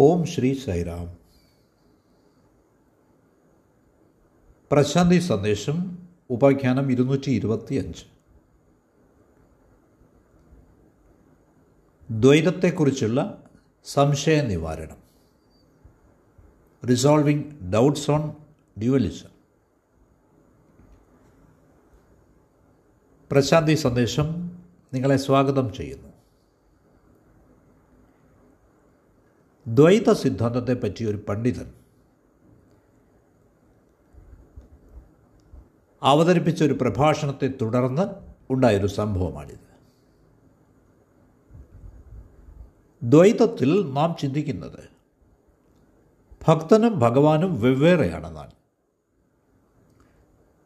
ഓം ശ്രീ സൈറാം. പ്രശാന്തി സന്ദേശം ഉപാഖ്യാനം ഇരുന്നൂറ്റി ഇരുപത്തി അഞ്ച് ദ്വൈതത്തെക്കുറിച്ചുള്ള സംശയ നിവാരണം resolving doubts on dualism Prasanthi Sandesham നിങ്ങളെ സ്വാഗതം ചെയ്യുന്നു. ദ്വൈത സിദ്ധാന്തത്തെ പറ്റി ഒരു പണ്ഡിതൻ അവതരിപ്പിച്ച ഒരു പ്രഭാഷണത്തെ തുടർന്ന് ഉണ്ടായൊരു സംഭവമാണിത്. ദ്വൈതത്തിൽ നാം ചിന്തിക്കുന്നത് ഭക്തനും ഭഗവാനും വെവ്വേറെയാണെന്നാണ്.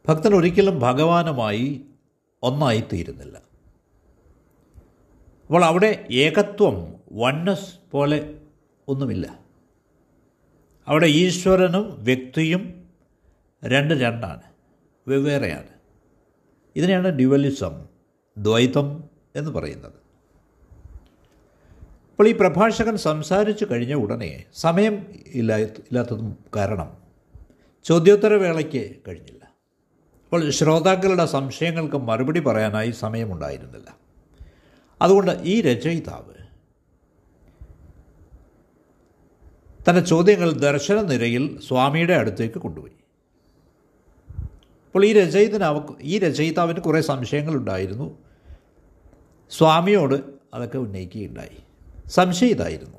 ഭക്തൻ ഒരിക്കലും ഭഗവാനുമായി ഒന്നായിത്തീരുന്നില്ല. അപ്പോൾ അവിടെ ഏകത്വം വണ്ണസ് പോലെ ഒന്നുമില്ല. അവിടെ ഈശ്വരനും വ്യക്തിയും രണ്ട് രണ്ടാണ് വെവ്വേറെയാണ്. ഇതിനെയാണ് ഡ്യുവലിസം ദ്വൈതം എന്ന് പറയുന്നത്. അപ്പോൾ ഈ പ്രഭാഷകൻ സംസാരിച്ചു കഴിഞ്ഞ ഉടനെ സമയം ഇല്ല ഇല്ലാത്തതും കാരണം ചോദ്യോത്തരവേളയ്ക്ക് കഴിഞ്ഞില്ല. അപ്പോൾ ശ്രോതാക്കളുടെ സംശയങ്ങൾക്ക് മറുപടി പറയാനായി സമയമുണ്ടായിരുന്നില്ല. അതുകൊണ്ട് ഈ രചയിതാവ് തന്റെ ചോദ്യങ്ങൾ ദർശന നിരയിൽ സ്വാമിയുടെ അടുത്തേക്ക് കൊണ്ടുപോയി. അപ്പോൾ ഈ രചയിതന് ഈ രചയിതാവിന് കുറേ സംശയങ്ങളുണ്ടായിരുന്നു. സ്വാമിയോട് അതൊക്കെ ഉന്നയിക്കുകയുണ്ടായി. സംശയം ഇതായിരുന്നു.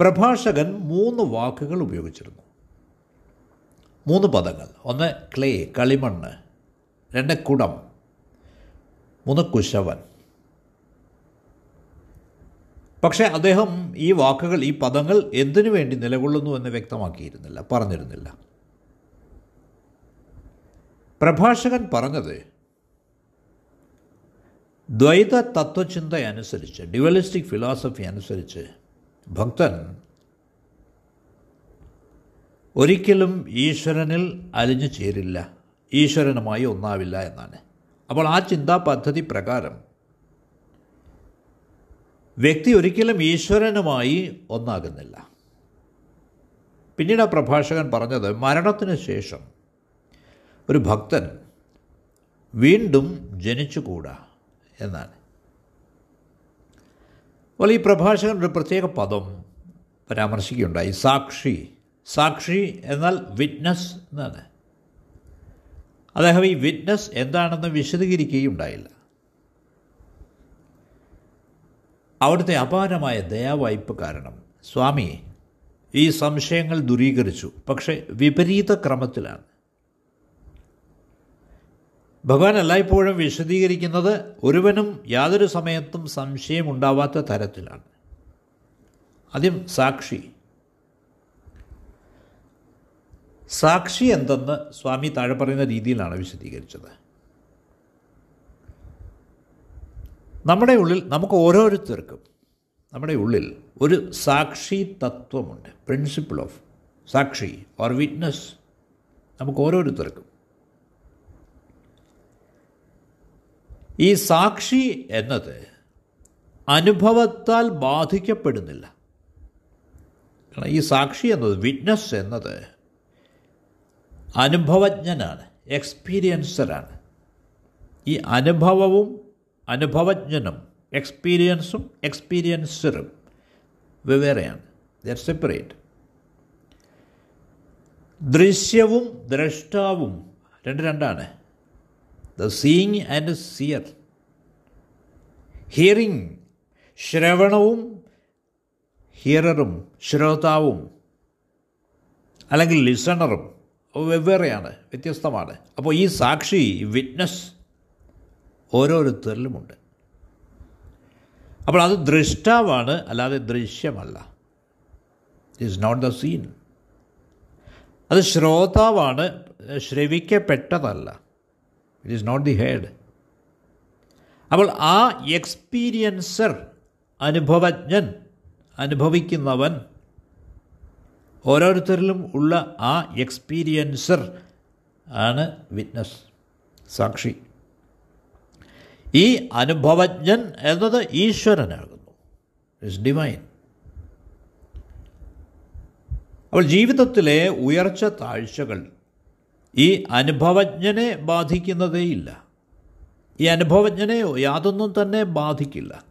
പ്രഭാഷകൻ മൂന്ന് വാക്കുകൾ ഉപയോഗിച്ചിരുന്നു. മൂന്ന് പദങ്ങൾ. ഒന്ന് ക്ലേ കളിമണ്ണ്. രണ്ട് കുടം. മൂന്ന് കുശവൻ. പക്ഷേ അദ്ദേഹം ഈ വാക്കുകൾ ഈ പദങ്ങൾ എന്തിനു വേണ്ടി നിലകൊള്ളുന്നു എന്ന് വ്യക്തമാക്കിയിരുന്നില്ല പറഞ്ഞിരുന്നില്ല. പ്രഭാഷകൻ പറഞ്ഞത് ദ്വൈത തത്വചിന്ത അനുസരിച്ച് ഡ്യുവലിസ്റ്റിക് ഫിലോസഫി അനുസരിച്ച് ഭക്തൻ ഒരിക്കലും ഈശ്വരനിൽ അലിഞ്ഞു ചേരില്ല ഈശ്വരനുമായി ഒന്നാവില്ല എന്നാണ്. അപ്പോൾ ആ ചിന്താ പദ്ധതി പ്രകാരം വ്യക്തി ഒരിക്കലും ഈശ്വരനുമായി ഒന്നാകുന്നില്ല. പിന്നീട് ആ പ്രഭാഷകൻ പറഞ്ഞത് മരണത്തിന് ശേഷം ഒരു ഭക്തൻ വീണ്ടും ജനിച്ചുകൂടാ എന്നാണ്. അപ്പോൾ ഈ പ്രഭാഷകൻ ഒരു പ്രത്യേക പദം പരാമർശിക്കുകയുണ്ടായി. സാക്ഷി സാക്ഷി എന്നാൽ വിറ്റ്നസ് എന്നാണ്. അദ്ദേഹം ഈ വിറ്റ്നസ് എന്താണെന്ന് വിശദീകരിക്കുകയുണ്ടായില്ല. അവിടുത്തെ അപാരമായ ദയാവായ്പ കാരണം. സ്വാമി ഈ സംശയങ്ങൾ ദുരീകരിച്ചു. പക്ഷേ വിപരീത ക്രമത്തിലാണ്. ഭഗവാൻ എല്ലായ്പ്പോഴും വിശദീകരിക്കുന്നത് ഒരുവനും യാതൊരു സമയത്തും സംശയമുണ്ടാവാത്ത തരത്തിലാണ്. ആദ്യം സാക്ഷി. സാക്ഷി എന്തെന്ന് സ്വാമി താഴെ പറയുന്ന രീതിയിലാണ് വിശദീകരിച്ചത്. നമ്മുടെ ഉള്ളിൽ നമുക്ക് ഓരോരുത്തർക്കും നമ്മുടെ ഉള്ളിൽ ഒരു സാക്ഷി തത്വമുണ്ട് principle of sakshi or witness നമുക്ക് ഓരോരുത്തർക്കും. ഈ സാക്ഷി എന്നത് അനുഭവത്താൽ ബാധിക്കപ്പെടുന്നില്ല. കാരണം ഈ സാക്ഷി എന്നത് വിറ്റ്നസ് എന്നത് അനുഭവജ്ഞനാണ് എക്സ്പീരിയൻസറാണ് ഈ അനുഭവവും അനുഭവജ്ഞനും എക്സ്പീരിയൻസും എക്സ്പീരിയൻസറും വെവ്വേറെയാണ്. ദർ സെപ്പറേറ്റ് ദൃശ്യവും ദ്രഷ്ടാവും രണ്ട് രണ്ടാണ്. The seeing and seer hearing ശ്രവണവും ഹിയററും ശ്രോതാവും അല്ലെങ്കിൽ ലിസണറും വെവ്വേറെയാണ് വ്യത്യസ്തമാണ്. അപ്പോൾ ഈ സാക്ഷി വിറ്റ്നസ് ഓരോരുത്തരിലുമുണ്ട്. അപ്പോൾ അത് ദൃഷ്ടാവാണ് അല്ലാതെ ദൃശ്യമല്ല. ഇസ് നോട്ട് ദ സീൻ അത് ശ്രോതാവാണ് ശ്രവിക്കപ്പെട്ടതല്ല. It is not the heard അപ്പോൾ ആ എക്സ്പീരിയൻസർ അനുഭവജ്ഞൻ അനുഭവിക്കുന്നവൻ ഓരോരുത്തരിലും ഉള്ള ആ എക്സ്പീരിയൻസർ ആണ് വിറ്റ്നസ് സാക്ഷി. ഈ അനുഭവജ്ഞൻ എന്നത് ഈശ്വരനാകുന്നു. ഇസ് ഡിവൈൻ അപ്പോൾ ജീവിതത്തിലെ ഉയർച്ച താഴ്ചകൾ ഈ അനുഭവജ്ഞനെ ബാധിക്കുന്നതേയില്ല. ഈ അനുഭവജ്ഞനെ യാതൊന്നും തന്നെ ബാധിക്കില്ല.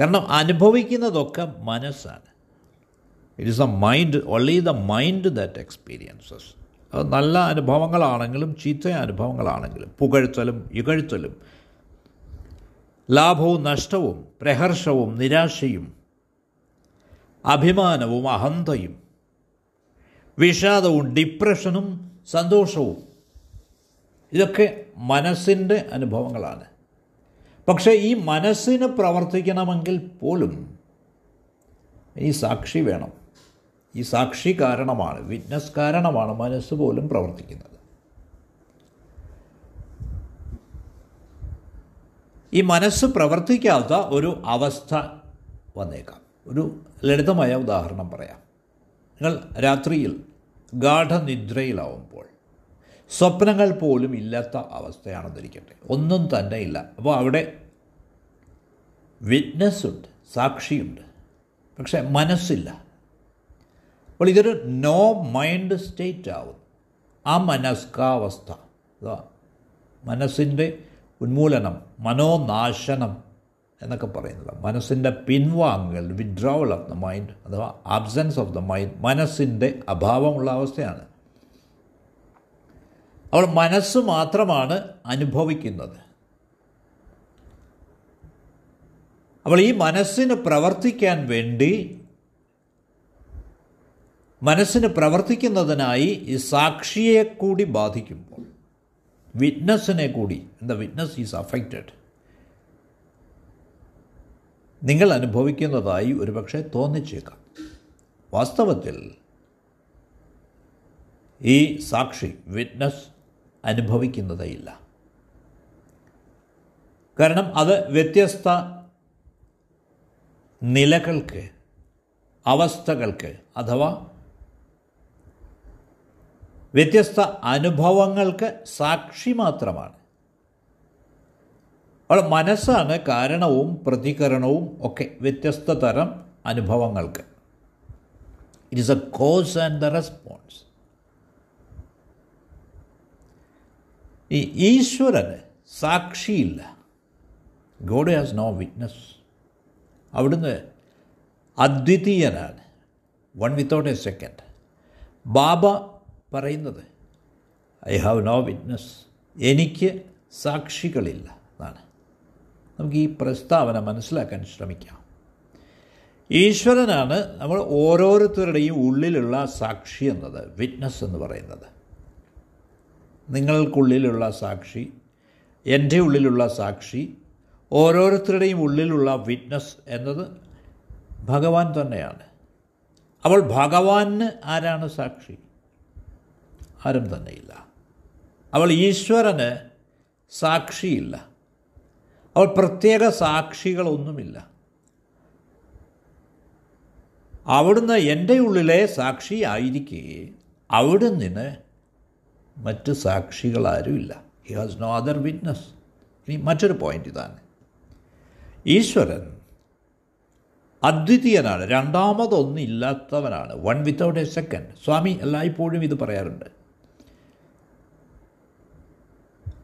കാരണം അനുഭവിക്കുന്നതൊക്കെ മനസ്സാണ്. It is a mind only the mind that experiences അത് നല്ല അനുഭവങ്ങളാണെങ്കിലും ചീത്ത അനുഭവങ്ങളാണെങ്കിലും പുകഴ്ത്തലും ഇകഴ്ത്തലും ലാഭവും നഷ്ടവും പ്രഹർഷവും നിരാശയും അഭിമാനവും അഹന്തയും വിഷാദവും ഡിപ്രഷനും സന്തോഷവും. ഇതൊക്കെ മനസ്സിന്റെ അനുഭവങ്ങളാണ്. പക്ഷേ ഈ മനസ്സിന് പ്രവർത്തിക്കണമെങ്കിൽ പോലും ഈ സാക്ഷി വേണം. ഈ സാക്ഷി കാരണമാണ് വിറ്റ്നസ് കാരണമാണ് മനസ്സ് പോലും പ്രവർത്തിക്കുന്നത്. ഈ മനസ്സ് പ്രവർത്തിക്കാത്ത ഒരു അവസ്ഥ വന്നേക്കാം. ഒരു ലളിതമായ ഉദാഹരണം പറയാം. നിങ്ങൾ രാത്രിയിൽ ഗാഠനിദ്രയിലാവുമ്പോൾ സ്വപ്നങ്ങൾ പോലും ഇല്ലാത്ത അവസ്ഥയാണെന്നിരിക്കട്ടെ. ഒന്നും തന്നെ ഇല്ല. അപ്പോൾ അവിടെ വിറ്റ്നസ് ഉണ്ട് സാക്ഷിയുണ്ട്. പക്ഷേ മനസ്സില്ല. അപ്പോൾ ഇതൊരു നോ മൈൻഡ് സ്റ്റേറ്റ് ആവും. ആ മനസ്കാവസ്ഥ. മനസ്സിന്റെ ഉന്മൂലനം മനോനാശനം എന്നൊക്കെ പറയുന്നത്. മനസ്സിന്റെ പിൻവാങ്ങൽ വിഡ്രോവൽ ഓഫ് ദ മൈൻഡ് അഥവാ ആബ്സെൻസ് ഓഫ് ദ മൈൻഡ് മനസ്സിന്റെ അഭാവമുള്ള അവസ്ഥയാണ്. അവൾ മനസ്സ് മാത്രമാണ് അനുഭവിക്കുന്നത്. അവൾ ഈ മനസ്സിന് പ്രവർത്തിക്കാൻ വേണ്ടി മനസ്സിന് പ്രവർത്തിക്കുന്നതിനായി ഈ സാക്ഷിയെ കൂടി ബാധിക്കുമ്പോൾ വിറ്റ്നസ്സിനെ കൂടി എന്താ വിറ്റ്നസ് ഈസ് അഫക്റ്റഡ് നിങ്ങൾ അനുഭവിക്കുന്നതായി ഒരുപക്ഷെ തോന്നിച്ചേക്കാം. വാസ്തവത്തിൽ ഈ സാക്ഷി വിറ്റ്നസ് അനുഭവിക്കുന്നതേയില്ല. കാരണം അത് വ്യത്യസ്ത നിലകൾക്ക് അവസ്ഥകൾക്ക് അഥവാ വ്യത്യസ്ത അനുഭവങ്ങൾക്ക് സാക്ഷി മാത്രമാണ്. അവിടെ മനസ്സാണ് കാരണവും പ്രതികരണവും ഒക്കെ വ്യത്യസ്ത തരം അനുഭവങ്ങൾക്ക്. It is a cause and the response ഈ ഈശ്വരന് സാക്ഷിയില്ല. ഗോഡ് ഹാസ് നോ വിറ്റ്നസ് അവിടുന്ന് അദ്വിതീയനാണ്. One without a second Baba പറയുന്നത്. ഐ ഹാവ് നോ വിറ്റ്നസ് എനിക്ക് സാക്ഷികളില്ല എന്നാണ്. നമുക്ക് ഈ പ്രസ്താവന മനസ്സിലാക്കാൻ ശ്രമിക്കാം. ഈശ്വരനാണ് നമ്മൾ ഓരോരുത്തരുടെയും ഉള്ളിലുള്ള സാക്ഷി എന്നത് വിറ്റ്നസ് എന്ന് പറയുന്നത്. നിങ്ങൾക്കുള്ളിലുള്ള സാക്ഷി എന്റെ ഉള്ളിലുള്ള സാക്ഷി ഓരോരുത്തരുടെയും ഉള്ളിലുള്ള വിറ്റ്നസ് എന്നത് ഭഗവാൻ തന്നെയാണ്. അപ്പോൾ ഭഗവാന് ആരാണ് സാക്ഷി? ആരും തന്നെയില്ല. അവൾ ഈശ്വരന് സാക്ഷിയില്ല. അവൾ പ്രത്യേക സാക്ഷികളൊന്നുമില്ല. അവിടുന്ന് എന്റെ ഉള്ളിലെ സാക്ഷി അവിടെ അവിടുന്ന് മറ്റ് സാക്ഷികളാരുമില്ല he has no other witness ഇനി മറ്റൊരു പോയിന്റ് ഇതാണ്. ഈശ്വരൻ അദ്വിതീയനാണ്. രണ്ടാമതൊന്നില്ലാത്തവനാണ് one without a second Swami എല്ലായ്പ്പോഴും ഇത് പറയാറുണ്ട്.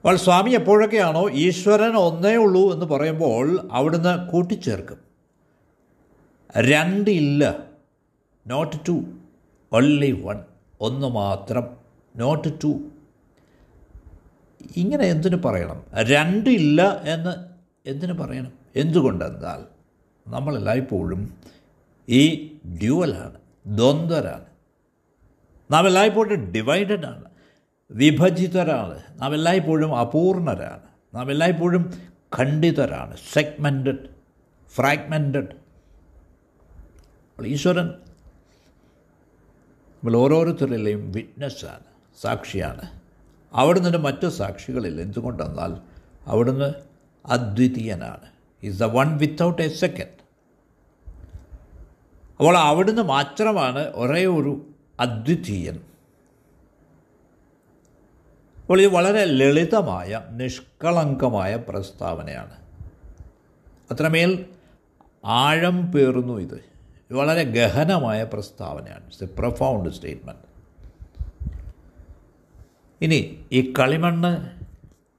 അപ്പോൾ സ്വാമി എപ്പോഴൊക്കെയാണോ ഈശ്വരൻ ഒന്നേ ഉള്ളൂ എന്ന് പറയുമ്പോൾ അവിടുന്ന് കൂട്ടിച്ചേർക്കും. രണ്ടില്ല നോട്ട് ടു ഒൺലി വൺ ഒന്ന് മാത്രം നോട്ട് ടു. ഇങ്ങനെ എന്തിനു പറയണം? രണ്ടില്ല എന്ന് എന്തിനു പറയണം? എന്തുകൊണ്ടെന്നാൽ നമ്മളെല്ലായ്പ്പോഴും ഈ ഡ്യുവലാണ് ദ്വന്ദ്വരാണ്. നാം എല്ലായ്പ്പോഴും ഡിവൈഡഡ് ആണ്. വിഭജിതരാണ്. നാം എല്ലായ്പ്പോഴും അപൂർണരാണ്. നാം എല്ലായ്പ്പോഴും ഖണ്ഡിതരാണ് സെഗ്മെന്റഡ് ഫ്രാഗ്മെന്റഡ് ഈശ്വരൻ നമ്മൾ ഓരോരുത്തരിലെയും വിറ്റ്നസ്സാണ് സാക്ഷിയാണ്. അവിടുന്ന് മറ്റു സാക്ഷികളില്ല. എന്തുകൊണ്ടെന്നാൽ അവിടുന്ന് അദ്വിതീയനാണ്. Is the one without a second അപ്പോൾ അവിടുന്ന് മാത്രമാണ് ഒരേ ഒരു അദ്വിതീയൻ. അപ്പോൾ ഇത് വളരെ ലളിതമായ നിഷ്കളങ്കമായ പ്രസ്താവനയാണ്. അത്രമേൽ ആഴം പേറുന്നു ഇത്. വളരെ ഗഹനമായ പ്രസ്താവനയാണ്. ഇറ്റ്സ് എ പ്രൊഫൗണ്ട് സ്റ്റേറ്റ്മെന്റ് ഇനി ഈ കളിമണ്ണ്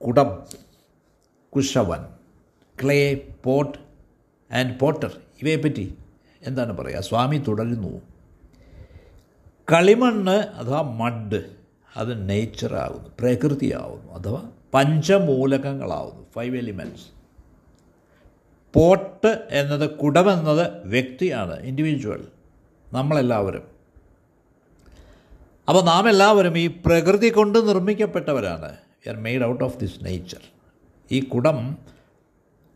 കുടം കുശവൻ ക്ലേ പോട്ട് ആൻഡ് പോട്ടർ ഇവയെപ്പറ്റി എന്താണ് പറയുക? സ്വാമി തുടരുന്നു. കളിമണ്ണ് അഥവാ മഡ് അത് നേച്ചറാകുന്നു പ്രകൃതിയാവുന്നു അഥവാ പഞ്ചമൂലകങ്ങളാവുന്നു ഫൈവ് എലിമെന്റ്സ് പോട്ട് എന്നത് കുടമെന്നത് വ്യക്തിയാണ് ഇൻഡിവിജ്വൽ നമ്മളെല്ലാവരും. അപ്പോൾ നാം എല്ലാവരും ഈ പ്രകൃതി കൊണ്ട് നിർമ്മിക്കപ്പെട്ടവരാണ്. We are made out of this nature ഈ കുടം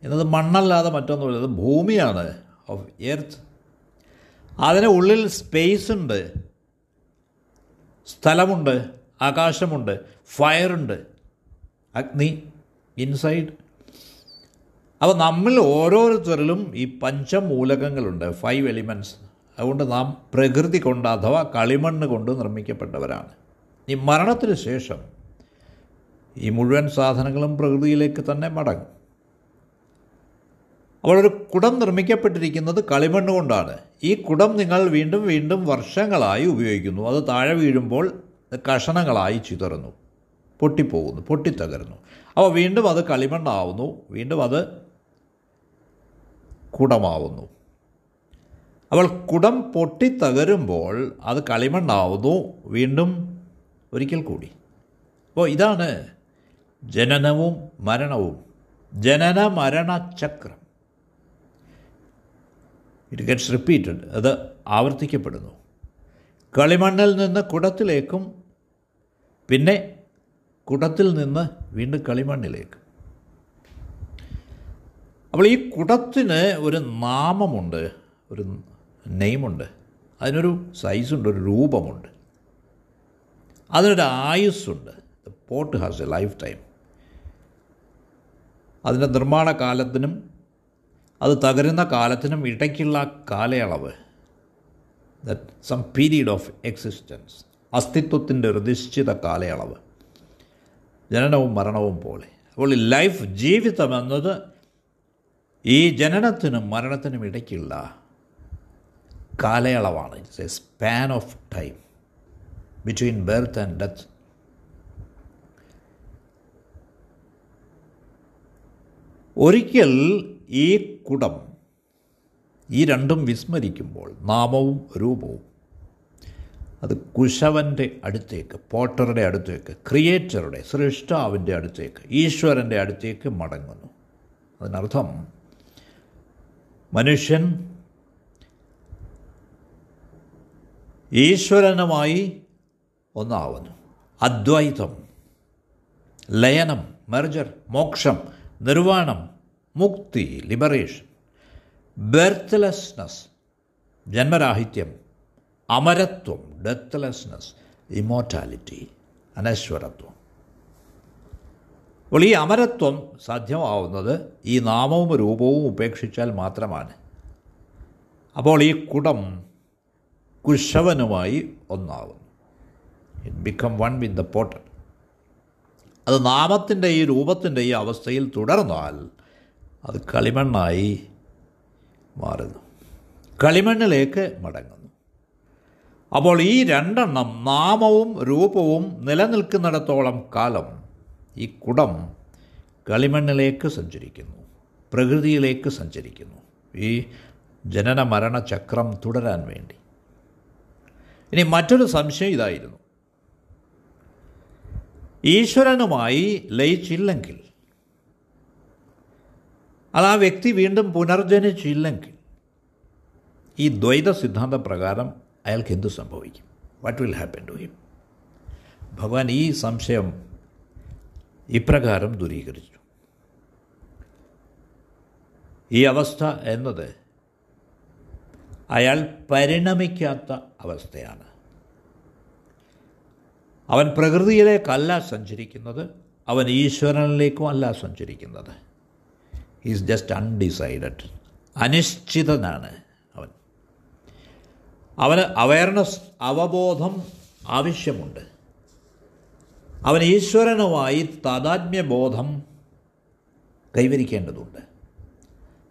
എന്നത് മണ്ണല്ലാതെ മറ്റൊന്നുമില്ല അത് ഭൂമിയാണ് ഓഫ് എർത്ത് അതിന് ഉള്ളിൽ സ്പേസ് ഉണ്ട് സ്ഥലമുണ്ട്. ആകാശമുണ്ട് ഫയറുണ്ട് അഗ്നി ഇൻസൈഡ്. അപ്പോൾ നമ്മൾ ഓരോരുത്തരിലും ഈ പഞ്ചമൂലകങ്ങളുണ്ട് ഫൈവ് എലിമെന്റ്സ് അതുകൊണ്ട് നാം പ്രകൃതി കൊണ്ട് അഥവാ കളിമണ്ണ് കൊണ്ട് നിർമ്മിക്കപ്പെട്ടവരാണ്. ഈ മരണത്തിന് ശേഷം ഈ മുഴുവൻ സാധനങ്ങളും പ്രകൃതിയിലേക്ക് തന്നെ മടങ്ങും. അപ്പോൾ ഒരു കുടം നിർമ്മിക്കപ്പെട്ടിരിക്കുന്നത് കളിമണ്ണ് കൊണ്ടാണ്. ഈ കുടം നിങ്ങൾ വീണ്ടും വീണ്ടും വർഷങ്ങളായി ഉപയോഗിക്കുന്നു. അത് താഴെ വീഴുമ്പോൾ കഷണങ്ങളായി ചിതറുന്നു. പൊട്ടിപ്പോകുന്നു പൊട്ടിത്തകരുന്നു. അപ്പോൾ വീണ്ടും അത് കളിമണ്ണാവുന്നു വീണ്ടും അത് കുടമാവുന്നു. അവൾ കുടം പൊട്ടിത്തകരുമ്പോൾ അത് കളിമണ്ണാവുന്നു വീണ്ടും ഒരിക്കൽ കൂടി. അപ്പോൾ ഇതാണ് ജനനവും മരണവും. ജനന മരണ ചക്രം. ഇറ്റ് ഗെറ്റ്സ് റിപ്പീറ്റഡ് അത് ആവർത്തിക്കപ്പെടുന്നു. കളിമണ്ണിൽ നിന്ന് കുടത്തിലേക്കും പിന്നെ കുടത്തിൽ നിന്ന് വീണ്ടും കളിമണ്ണിലേക്ക്. അപ്പോൾ ഈ കുടത്തിന് ഒരു നാമമുണ്ട് ഒരു നെയ്മുണ്ട് അതിനൊരു സൈസുണ്ട് ഒരു രൂപമുണ്ട്. അതിനൊരു ആയുസ്സുണ്ട്. Pot has a life time അതിന്റെ നിർമ്മാണ കാലത്തിനും അത് തകരുന്ന കാലത്തിനും ഇടയ്ക്കുള്ള കാലയളവ്. That some period of existence അസ്തിത്വത്തിന്റെ ഒരു നിശ്ചിത കാലയളവ്. ജനനവും മരണവും പോലെ. അപ്പോൾ ലൈഫ് ജീവിതം എന്നത് ഈ ജനനത്തിനും മരണത്തിനും ഇടയ്ക്കുള്ള കാലയളവാണ്. It's a span of time between birth and death ഒരിക്കൽ ഈ കുടം ഈ രണ്ടും വിസ്മരിക്കുമ്പോൾ നാമവും രൂപവും അത് കുശവന്റെ അടുത്തേക്ക് പോട്ടറുടെ അടുത്തേക്ക് ക്രിയേറ്ററുടെ സൃഷ്ടാവിന്റെ അടുത്തേക്ക് ഈശ്വരന്റെ അടുത്തേക്ക് മടങ്ങുന്നു. അതിനർത്ഥം മനുഷ്യൻ ഈശ്വരനുമായി ഒന്നാവുന്നു. അദ്വൈതം ലയനം മെർജർ മോക്ഷം നിർവാണം മുക്തി ലിബറേഷൻ ബെർത്ത്ലെസ്നെസ് ജന്മരാഹിത്യം അമരത്വം ഡെത്ത്ലെസ്നെസ് ഇമോർട്ടാലിറ്റി അനശ്വരത്വം. അപ്പോൾ ഈ അമരത്വം സാധ്യമാവുന്നത് ഈ നാമവും രൂപവും ഉപേക്ഷിച്ചാൽ മാത്രമാണ്. അപ്പോൾ ഈ കുടം കുശവനുമായി ഒന്നാകുന്നു. It become one with the potter അത് നാമത്തിന്റെ ഈ രൂപത്തിന്റെ ഈ അവസ്ഥയിൽ തുടർന്നാൽ അത് കളിമണ്ണായി മാറുന്നു. കളിമണ്ണിലേക്ക് മടങ്ങുന്നു. അപ്പോൾ ഈ രണ്ടെണ്ണം നാമവും രൂപവും നിലനിൽക്കുന്നിടത്തോളം കാലം ഈ കുടം കളിമണ്ണിലേക്ക് സഞ്ചരിക്കുന്നു പ്രകൃതിയിലേക്ക് സഞ്ചരിക്കുന്നു. ഈ ജനന മരണ ചക്രം തുടരാൻ വേണ്ടി. ഇനി മറ്റൊരു സംശയം ഇതായിരുന്നു. ഈശ്വരനുമായി ലയിച്ചില്ലെങ്കിൽ അത് ആ വ്യക്തി വീണ്ടും പുനർജനിച്ചില്ലെങ്കിൽ ഈ ദ്വൈത സിദ്ധാന്ത പ്രകാരം അയാൾക്ക് എന്തു സംഭവിക്കും? What will happen to him Bhagavan ഈ സംശയം ഇപ്രകാരം ദൂരീകരിച്ചു. ഈ അവസ്ഥ എന്നത് അയാൾ പരിണമിക്കാത്ത അവസ്ഥയാണ്. അവൻ പ്രകൃതിയിലേക്കല്ല സഞ്ചരിക്കുന്നത് അവൻ ഈശ്വരനിലേക്കും അല്ല സഞ്ചരിക്കുന്നത്. ഈസ് ജസ്റ്റ് അൺഡിസൈഡഡ് അനിശ്ചിതനാണ്. അവന് അവയർനെസ് അവബോധം ആവശ്യമുണ്ട്. അവൻ ഈശ്വരനുമായി താതാത്മ്യബോധം കൈവരിക്കേണ്ടതുണ്ട്.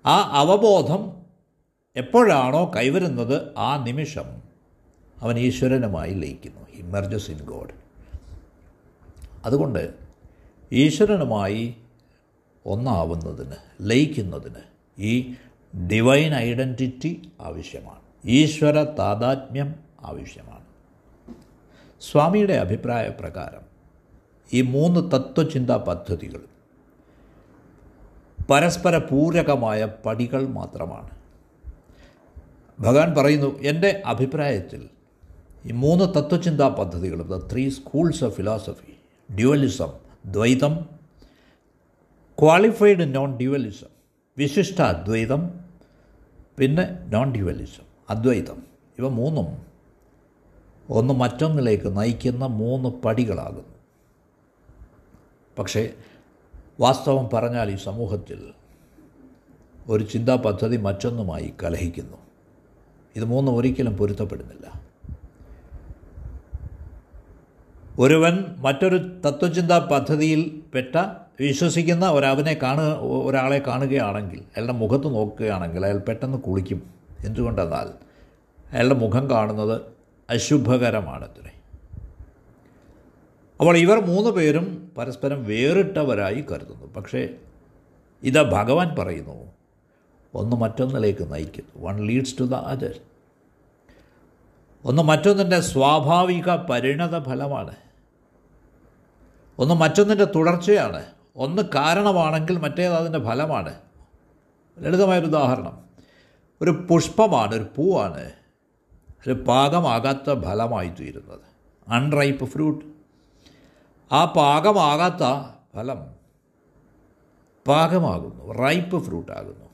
ആ അവബോധം എപ്പോഴാണോ കൈവരുന്നത് ആ നിമിഷം അവൻ ഈശ്വരനുമായി ലയിക്കുന്നു. ഇമർജസ് ഇൻ ഗോഡ് അതുകൊണ്ട് ഈശ്വരനുമായി ഒന്നാവുന്നതിന് ലയിക്കുന്നതിന് ഈ ഡിവൈൻ ഐഡന്റിറ്റി ആവശ്യമാണ്. ഈശ്വര താതാത്മ്യം ആവശ്യമാണ്. സ്വാമിയുടെ അഭിപ്രായ പ്രകാരം ഈ മൂന്ന് തത്വചിന്താ പദ്ധതികൾ പരസ്പര പൂരകമായ പടികൾ മാത്രമാണ്. ഭഗവാൻ പറയുന്നു എന്റെ അഭിപ്രായത്തിൽ ഈ മൂന്ന് തത്വചിന്താ പദ്ധതികളും the three schools of philosophy dualism ദ്വൈതം ക്വാളിഫൈഡ് നോൺ ഡ്യുവലിസം വിശിഷ്ട അദ്വൈതം പിന്നെ നോൺ ഡ്യുവലിസം അദ്വൈതം. ഇവ മൂന്നും ഒന്ന് മറ്റൊന്നിലേക്ക് നയിക്കുന്ന മൂന്ന് പടികളാകുന്നു. പക്ഷേ വാസ്തവം പറഞ്ഞാൽ ഈ സമൂഹത്തിൽ ഒരു ചിന്താ പദ്ധതി മറ്റൊന്നുമായി കലഹിക്കുന്നു. ഇത് മൂന്നും ഒരിക്കലും പൊരുത്തപ്പെടുന്നില്ല. ഒരുവൻ മറ്റൊരു തത്വചിന്താ പദ്ധതിയിൽ പെട്ട വിശ്വസിക്കുന്ന ഒരവനെ കാണുക ഒരാളെ കാണുകയാണെങ്കിൽ അയാളുടെ മുഖത്ത് നോക്കുകയാണെങ്കിൽ അയാൾ പെട്ടെന്ന് കുളിക്കും. എന്തുകൊണ്ടെന്നാൽ അയാളുടെ മുഖം കാണുന്നത് അശുഭകരമാണ് അശുഭകരമാണത്രേ. അപ്പോൾ ഇവർ മൂന്ന് പേരും പരസ്പരം വേറിട്ടവരായി കരുതുന്നു. പക്ഷേ ഇത് ഭഗവാൻ പറയുന്നു ഒന്ന് മറ്റൊന്നിലേക്ക് നയിക്കുന്നു. One leads to the other. ഒന്ന് മറ്റൊന്നിന്റെ സ്വാഭാവിക പരിണത ഫലമാണ്. ഒന്ന് മറ്റൊന്നിന്റെ തുടർച്ചയാണ്. ഒന്ന് കാരണമാണെങ്കിൽ മറ്റേത് അതിന്റെ ഫലമാണ്. ലളിതമായൊരു ഉദാഹരണം. ഒരു പുഷ്പമാണ് ഒരു പൂവാണ്. ഒരു പാകമാകാത്ത ഫലമായി തീരുന്നത് അൺറൈപ്പ് ഫ്രൂട്ട് ആ പാകമാകാത്ത ഫലം പാകമാകുന്നു റൈപ്പ് ഫ്രൂട്ട് ആകുന്നു.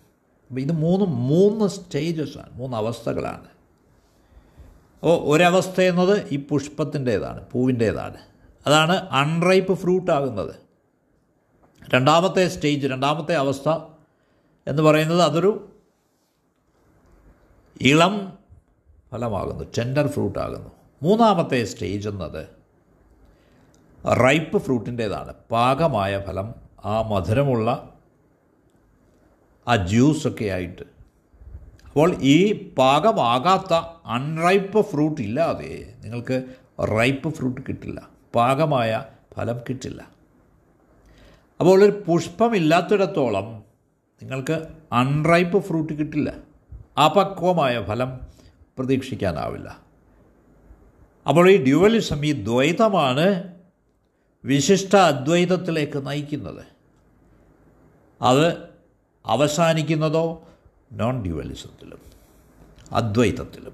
അപ്പോൾ ഇത് മൂന്ന് മൂന്ന് സ്റ്റേജസാണ് മൂന്ന് അവസ്ഥകളാണ്. അപ്പോൾ ഒരവസ്ഥ എന്നത് ഈ പുഷ്പത്തിന്റേതാണ് പൂവിന്റേതാണ്. അതാണ് അൺറൈപ്പ് ഫ്രൂട്ട് ആകുന്നത്. രണ്ടാമത്തെ സ്റ്റേജ് രണ്ടാമത്തെ അവസ്ഥ എന്ന് പറയുന്നത് അതൊരു ഇളം ഫലമാകുന്നു ടെൻഡർ ഫ്രൂട്ട് ആകുന്നു. മൂന്നാമത്തെ സ്റ്റേജ് എന്നത് റൈപ്പ് ഫ്രൂട്ടിന്റേതാണ് പാകമായ ഫലം ആ മധുരമുള്ള ആ ജ്യൂസൊക്കെ ആയിട്ട്. അപ്പോൾ ഈ പാകമാകാത്ത അൺറൈപ്പ് ഫ്രൂട്ട് ഇല്ലാതെ നിങ്ങൾക്ക് റൈപ്പ് ഫ്രൂട്ട് കിട്ടില്ല. പാകമായ ഫലം കിട്ടില്ല. അപ്പോൾ ഒരു പുഷ്പമില്ലാത്തിടത്തോളം നിങ്ങൾക്ക് അൺറൈപ്പ് ഫ്രൂട്ട് കിട്ടില്ല. അപക്വമായ ഫലം പ്രതീക്ഷിക്കാനാവില്ല. അപ്പോൾ ഈ ഡ്യുവലിസം ഈ ദ്വൈതമാണ് വിശിഷ്ട അദ്വൈതത്തിലേക്ക് നയിക്കുന്നത്. അത് അവസാനിക്കുന്നതോ നോൺ ഡ്യുവലിസത്തിലും അദ്വൈതത്തിലും.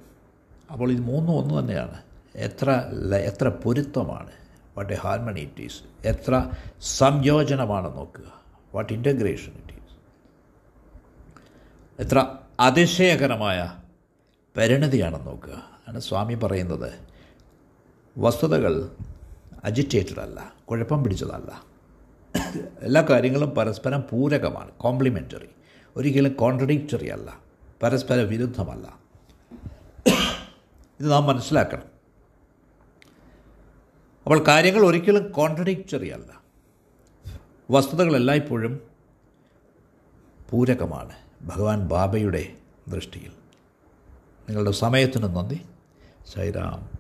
അപ്പോൾ ഇത് മൂന്നും ഒന്ന് തന്നെയാണ്. എത്ര എത്ര പൊരുത്തമാണ്. What a harmony it is എത്ര സംയോജനമാണ് നോക്കുക. വാട്ട് ഇന്റഗ്രേഷൻ ഇറ്റ് ഈസ് എത്ര അതിശയകരമായ പരിണതിയാണ് നോക്കുക. ആണ് സ്വാമി പറയുന്നത്. വസ്തുതകൾ അജിറ്റേറ്റഡ് അല്ല കുഴപ്പം പിടിച്ചതല്ല. എല്ലാ കാര്യങ്ങളും പരസ്പരം പൂരകമാണ് കോംപ്ലിമെന്ററി ഒരിക്കലും കോൺട്രഡിക്റ്ററി അല്ല പരസ്പര വിരുദ്ധമല്ല. ഇത് നാം മനസ്സിലാക്കണം. അപ്പോൾ കാര്യങ്ങൾ ഒരിക്കലും കോൺട്രഡിക്റ്ററി അല്ല. വസ്തുതകൾ എല്ലായ്പ്പോഴും പൂരകമാണ്. ഭഗവാൻ ബാബയുടെ ദൃഷ്ടിയിൽ. നിങ്ങളുടെ സമയത്തിന് നന്ദി. സൈറാം